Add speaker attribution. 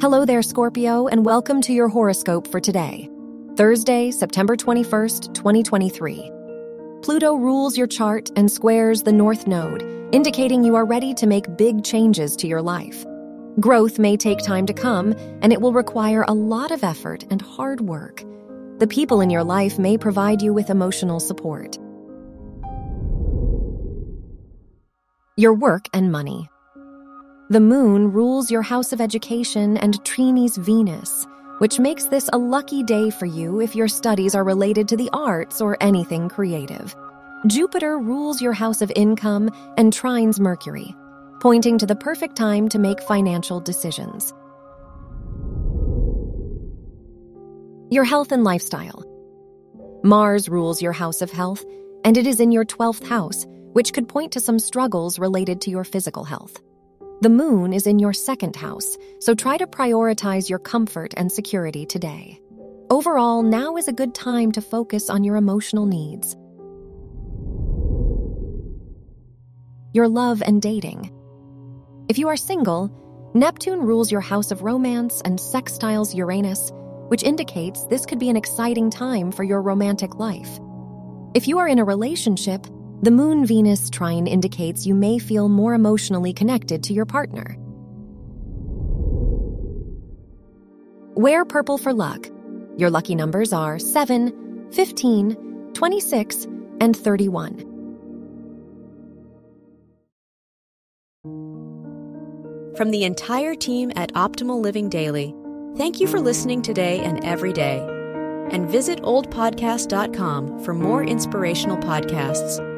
Speaker 1: Hello there, Scorpio, and welcome to your horoscope for today, Thursday, September 21st, 2023. Pluto rules your chart and squares the North Node, indicating you are ready to make big changes to your life. Growth may take time to come, and it will require a lot of effort and hard work. The people in your life may provide you with emotional support. Your work and money. The moon rules your house of education and trines Venus, which makes this a lucky day for you if your studies are related to the arts or anything creative. Jupiter rules your house of income and trines Mercury, pointing to the perfect time to make financial decisions. Your health and lifestyle. Mars rules your house of health, and it is in your 12th house, which could point to some struggles related to your physical health. The moon is in your second house, so try to prioritize your comfort and security today. Overall, now is a good time to focus on your emotional needs. Your love and dating. If you are single, Neptune rules your house of romance and sextiles Uranus, which indicates this could be an exciting time for your romantic life. If you are in a relationship, the Moon Venus trine indicates you may feel more emotionally connected to your partner. Wear purple for luck. Your lucky numbers are 7, 15, 26, and 31.
Speaker 2: From the entire team at Optimal Living Daily, thank you for listening today and every day. And visit oldpodcast.com for more inspirational podcasts.